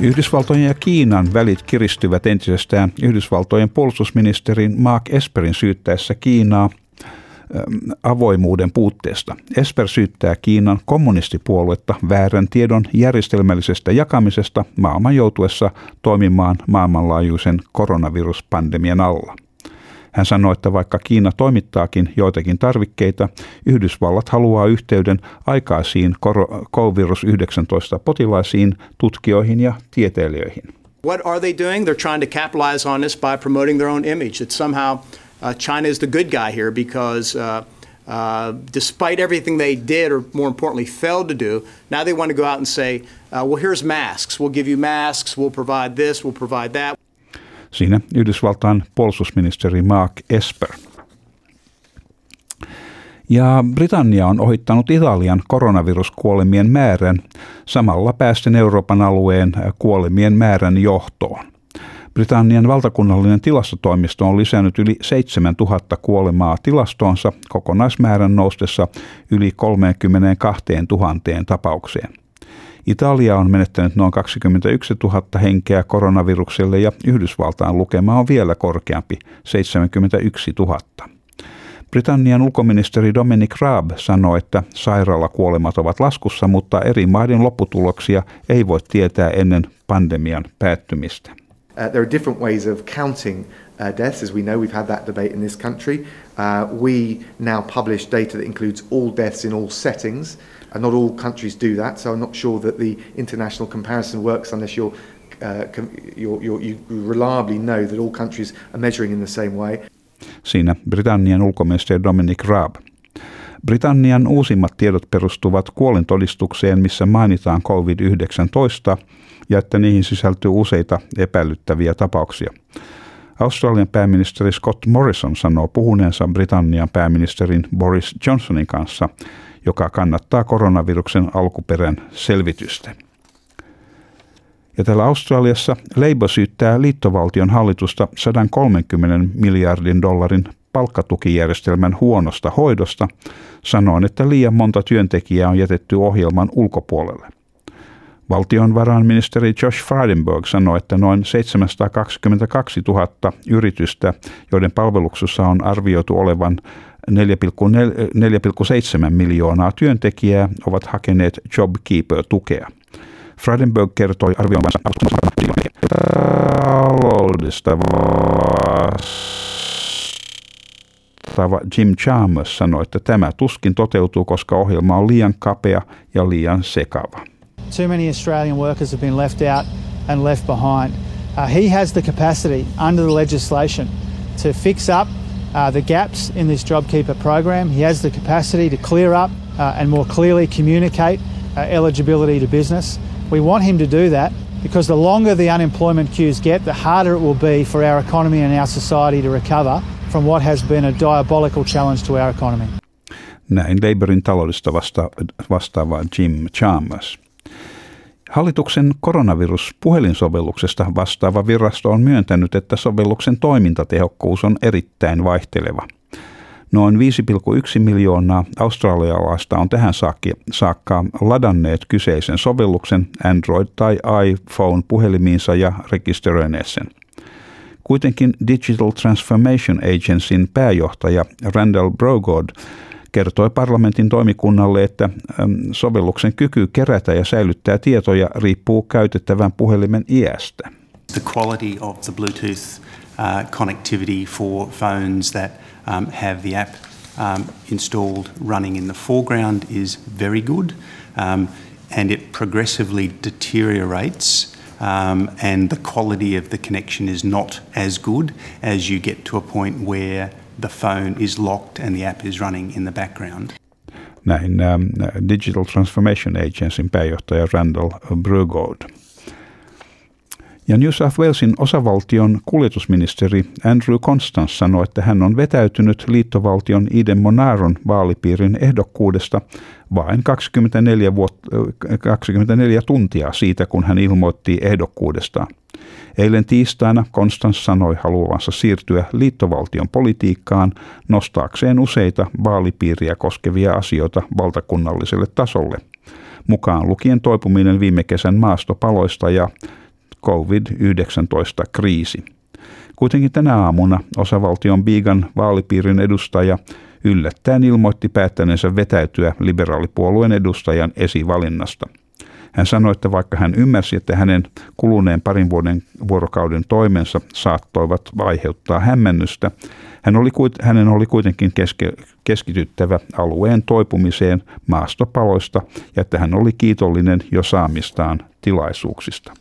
Yhdysvaltojen ja Kiinan välit kiristyvät entisestään Yhdysvaltojen puolustusministerin Mark Esperin syyttäessä Kiinaa avoimuuden puutteesta. Esper syyttää Kiinan kommunistipuoluetta väärän tiedon järjestelmällisestä jakamisesta maailman joutuessa toimimaan maailmanlaajuisen koronaviruspandemian alla. Hän sanoi, että vaikka Kiina toimittaakin joitakin tarvikkeita, Yhdysvallat haluaa yhteyden aikaisiin COVID-19 potilaisiin, tutkijoihin ja tieteilijöihin. What are they doing? They're trying to capitalize on this by promoting their own image. That somehow uh, China is the good guy here because uh, uh, despite everything they did, or more importantly, failed to do, now they want to go out and say, uh, well, here's masks. We'll give you masks. We'll provide this. We'll provide that. Siinä Yhdysvaltain puolustusministeri Mark Esper. Ja Britannia on ohittanut Italian koronaviruskuolemien määrän samalla päästen Euroopan alueen kuolemien määrän johtoon. Britannian valtakunnallinen tilastotoimisto on lisännyt yli 7000 kuolemaa tilastoonsa kokonaismäärän noustessa yli 32 000 tapaukseen. Italia on menettänyt noin 21 000 henkeä koronavirukselle ja Yhdysvaltain lukema on vielä korkeampi, 71 000. Britannian ulkoministeri Dominic Raab sanoi, että sairaalakuolemat ovat laskussa, mutta eri maiden lopputuloksia ei voi tietää ennen pandemian päättymistä. Uh, there are different ways of counting uh, deaths. As we know, we've had that debate in this country. Uh, we now publish data that includes all deaths in all settings. And not all countries do that, so I'm not sure that the international comparison works unless you're, uh, you're, you're, you reliably know that all countries are measuring in the same way. Siinä Britannian ulkoministeri Dominic Raab. Britannian uusimmat tiedot perustuvat kuolintodistukseen, missä mainitaan COVID-19 ja että niihin sisältyy useita epäilyttäviä tapauksia. Australian pääministeri Scott Morrison sanoo puhuneensa Britannian pääministerin Boris Johnsonin kanssa – joka kannattaa koronaviruksen alkuperän selvitystä. Ja täällä Australiassa Labour syyttää liittovaltion hallitusta 130 miljardin dollarin palkkatukijärjestelmän huonosta hoidosta, sanoen, että liian monta työntekijää on jätetty ohjelman ulkopuolelle. Valtionvarainministeri Josh Frydenberg sanoi, että noin 722 000 yritystä, joiden palveluksessa on arvioitu olevan 4,7 miljoonaa työntekijää ovat hakeneet JobKeeper-tukea. Frydenberg kertoi arvioimansa taloudesta vastaava Jim Chalmers sanoi, että tämä tuskin toteutuu, koska ohjelma on liian kapea ja liian sekava. Too many Australian workers have been left out and left behind. Uh, he has the capacity under the legislation to fix up uh, the gaps in this JobKeeper program. He has the capacity to clear up uh, and more clearly communicate uh, eligibility to business. We want him to do that because the longer the unemployment queues get, the harder it will be for our economy and our society to recover from what has been a diabolical challenge to our economy. Näin Labourin taloudesta vasta- vastaava Jim Chalmers. Hallituksen koronavirus-puhelinsovelluksesta vastaava virasto on myöntänyt, että sovelluksen toimintatehokkuus on erittäin vaihteleva. Noin 5,1 miljoonaa australialaista on tähän saakka ladanneet kyseisen sovelluksen Android- tai iPhone-puhelimiinsa ja rekisteröineet sen. Kuitenkin Digital Transformation Agencyn pääjohtaja Randall Brogod kertoi parlamentin toimikunnalle, että sovelluksen kyky kerätä ja säilyttää tietoja riippuu käytettävän puhelimen iästä. The quality of the Bluetooth uh, connectivity for phones that um, have the app um, installed running in the foreground is very good um, and it progressively deteriorates and the quality of the connection is not as good as you get to a point where the phone is locked and the app is running in the background. Näin um, Digital Transformation Agencyn pääjohtaja Randall Brugod. Ja New South Walesin osavaltion kuljetusministeri Andrew Constance sanoi, että hän on vetäytynyt liittovaltion Iden Monaron vaalipiirin ehdokkuudesta vain 24, vuot- 24 tuntia siitä, kun hän ilmoitti ehdokkuudestaan. Eilen tiistaina Konstans sanoi haluavansa siirtyä liittovaltion politiikkaan nostaakseen useita vaalipiiriä koskevia asioita valtakunnalliselle tasolle, mukaan lukien toipuminen viime kesän maastopaloista ja COVID-19-kriisi. Kuitenkin tänä aamuna osavaltion Bigan vaalipiirin edustaja yllättäen ilmoitti päättäneensä vetäytyä liberaalipuolueen edustajan esivalinnasta – hän sanoi, että vaikka hän ymmärsi, että hänen kuluneen parin vuoden vuorokauden toimensa saattoivat aiheuttaa hämmennystä, hän oli, hänen oli kuitenkin keske, keskityttävä alueen toipumiseen maastopaloista ja että hän oli kiitollinen jo saamistaan tilaisuuksista.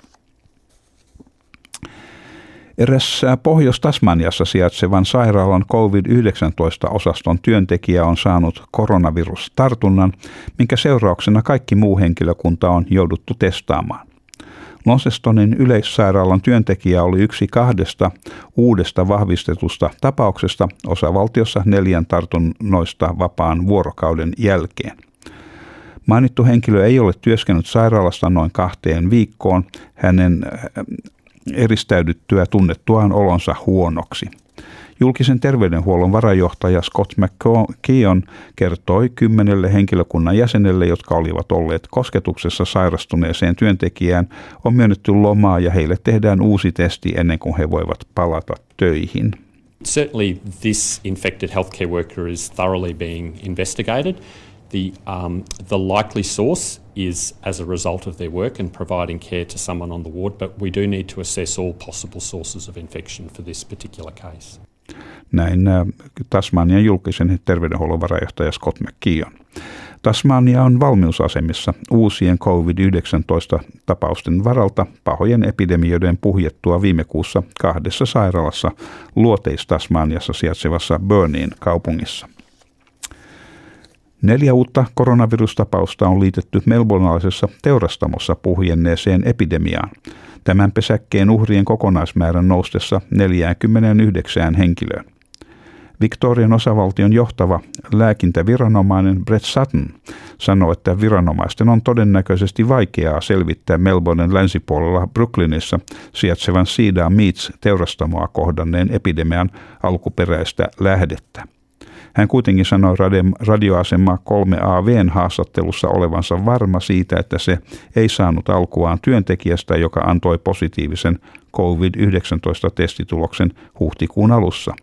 Eräs Pohjois-Tasmaniassa sijaitsevan sairaalan COVID-19-osaston työntekijä on saanut koronavirustartunnan, minkä seurauksena kaikki muu henkilökunta on jouduttu testaamaan. Launcestonin yleissairaalan työntekijä oli yksi kahdesta uudesta vahvistetusta tapauksesta osavaltiossa neljän tartunnoista vapaan vuorokauden jälkeen. Mainittu henkilö ei ole työskennellyt sairaalasta noin kahteen viikkoon. Hänen eristäydyttyä tunnettuaan olonsa huonoksi. Julkisen terveydenhuollon varajohtaja Scott McKeon kertoi kymmenelle henkilökunnan jäsenelle, jotka olivat olleet kosketuksessa sairastuneeseen työntekijään, on myönnetty lomaa ja heille tehdään uusi testi ennen kuin he voivat palata töihin. Certainly this infected healthcare worker is thoroughly being investigated. The, um, the likely source is as a result of their work and providing care to someone on the ward, but we do need to assess all possible sources of infection for this particular case. Näin äh, Tasmanian julkisen terveydenhuollon varajohtaja Scott McKeon. Tasmania on valmiusasemissa uusien COVID-19-tapausten varalta pahojen epidemioiden puhjettua viime kuussa kahdessa sairaalassa Luoteis-Tasmaniassa sijaitsevassa Burnin kaupungissa. Neljä uutta koronavirustapausta on liitetty melbournealaisessa teurastamossa puhjenneeseen epidemiaan. Tämän pesäkkeen uhrien kokonaismäärän noustessa 49 henkilöön. Victorian osavaltion johtava lääkintäviranomainen Brett Sutton sanoi, että viranomaisten on todennäköisesti vaikeaa selvittää Melbournen länsipuolella Brooklynissa sijaitsevan Cedar Meats teurastamoa kohdanneen epidemian alkuperäistä lähdettä. Hän kuitenkin sanoi radioasema 3AVn haastattelussa olevansa varma siitä, että se ei saanut alkuaan työntekijästä, joka antoi positiivisen COVID-19-testituloksen huhtikuun alussa,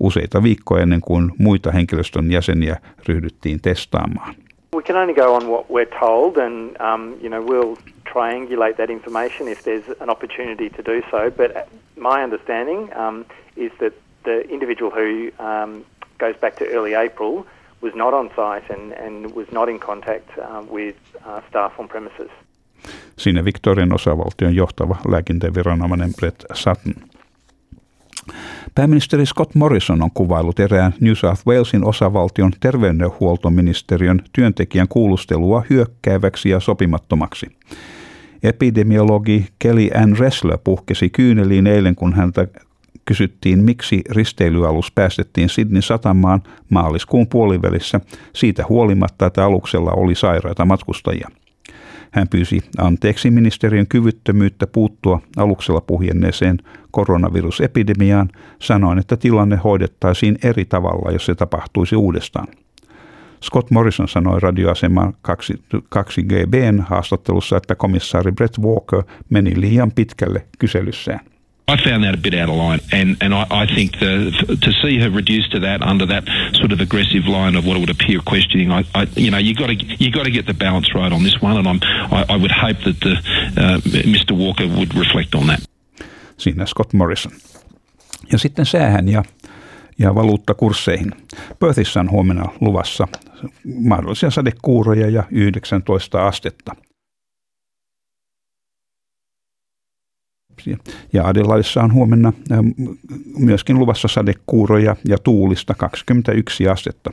useita viikkoja ennen kuin muita henkilöstön jäseniä ryhdyttiin testaamaan. We can only go on what we're told and um, you know, we'll triangulate that information if there's an opportunity to do so. But my understanding um, is that the individual who um, goes back to early April, was not on site and, and was not in contact uh, with uh, staff on premises. Siinä Victorian osavaltion johtava lääkintäviranomainen Brett Sutton. Pääministeri Scott Morrison on kuvailut erään New South Walesin osavaltion terveydenhuoltoministeriön työntekijän kuulustelua hyökkääväksi ja sopimattomaksi. Epidemiologi Kelly Ann Ressler puhkesi kyyneliin eilen, kun häntä kysyttiin, miksi risteilyalus päästettiin Sydney satamaan maaliskuun puolivälissä siitä huolimatta, että aluksella oli sairaita matkustajia. Hän pyysi anteeksi ministeriön kyvyttömyyttä puuttua aluksella puhjenneeseen koronavirusepidemiaan, sanoen, että tilanne hoidettaisiin eri tavalla, jos se tapahtuisi uudestaan. Scott Morrison sanoi radioasema 2GBn haastattelussa, että komissaari Brett Walker meni liian pitkälle kyselyssään. I found that a bit out of line, and and I, I think the, to see her reduced to that under that sort of aggressive line of what would appear questioning, I, I you know you got to you got to get the balance right on this one, and I'm I, I would hope that the, uh, Mr Walker would reflect on that. Siinä Scott Morrison. Ja sitten säähän ja, ja valuuttakursseihin. Perthissä on huomenna luvassa mahdollisia sadekuuroja ja 19 astetta. Ja Adelaidessa on huomenna ähm, myöskin luvassa sadekuuroja ja tuulista 21 astetta.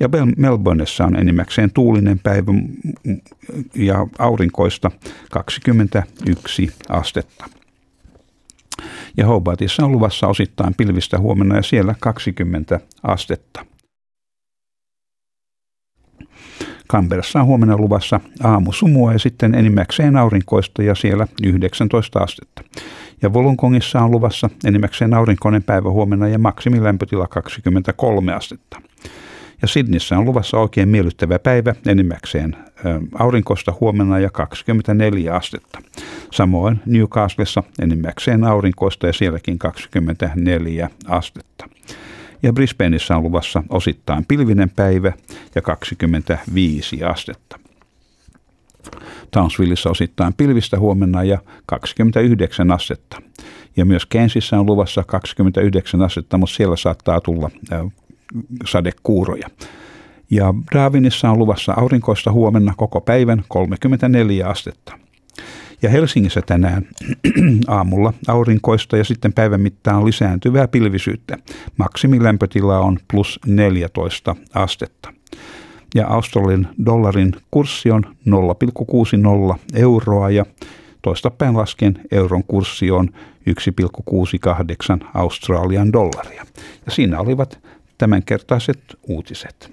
Ja Melbourneessa on enimmäkseen tuulinen päivä ja aurinkoista 21 astetta. Ja Hobartissa on luvassa osittain pilvistä huomenna ja siellä 20 astetta. Kamperassa on huomenna luvassa aamusumua ja sitten enimmäkseen aurinkoista ja siellä 19 astetta. Ja Volongongissa on luvassa enimmäkseen aurinkoinen päivä huomenna ja maksimilämpötila 23 astetta. Ja Sydnissä on luvassa oikein miellyttävä päivä enimmäkseen aurinkoista huomenna ja 24 astetta. Samoin Newcastlessa enimmäkseen aurinkoista ja sielläkin 24 astetta. Ja Brisbaneissa on luvassa osittain pilvinen päivä ja 25 astetta. Townsvilleissa osittain pilvistä huomenna ja 29 astetta. Ja myös Kensissä on luvassa 29 astetta, mutta siellä saattaa tulla sadekuuroja. Ja Darwinissa on luvassa aurinkoista huomenna koko päivän 34 astetta. Ja Helsingissä tänään aamulla aurinkoista ja sitten päivän mittaan lisääntyvää pilvisyyttä. Maksimilämpötila on plus 14 astetta. Ja Australian dollarin kurssi on 0,60 euroa ja toistapäin lasken euron kurssi on 1,68 Australian dollaria. Ja siinä olivat tämänkertaiset uutiset.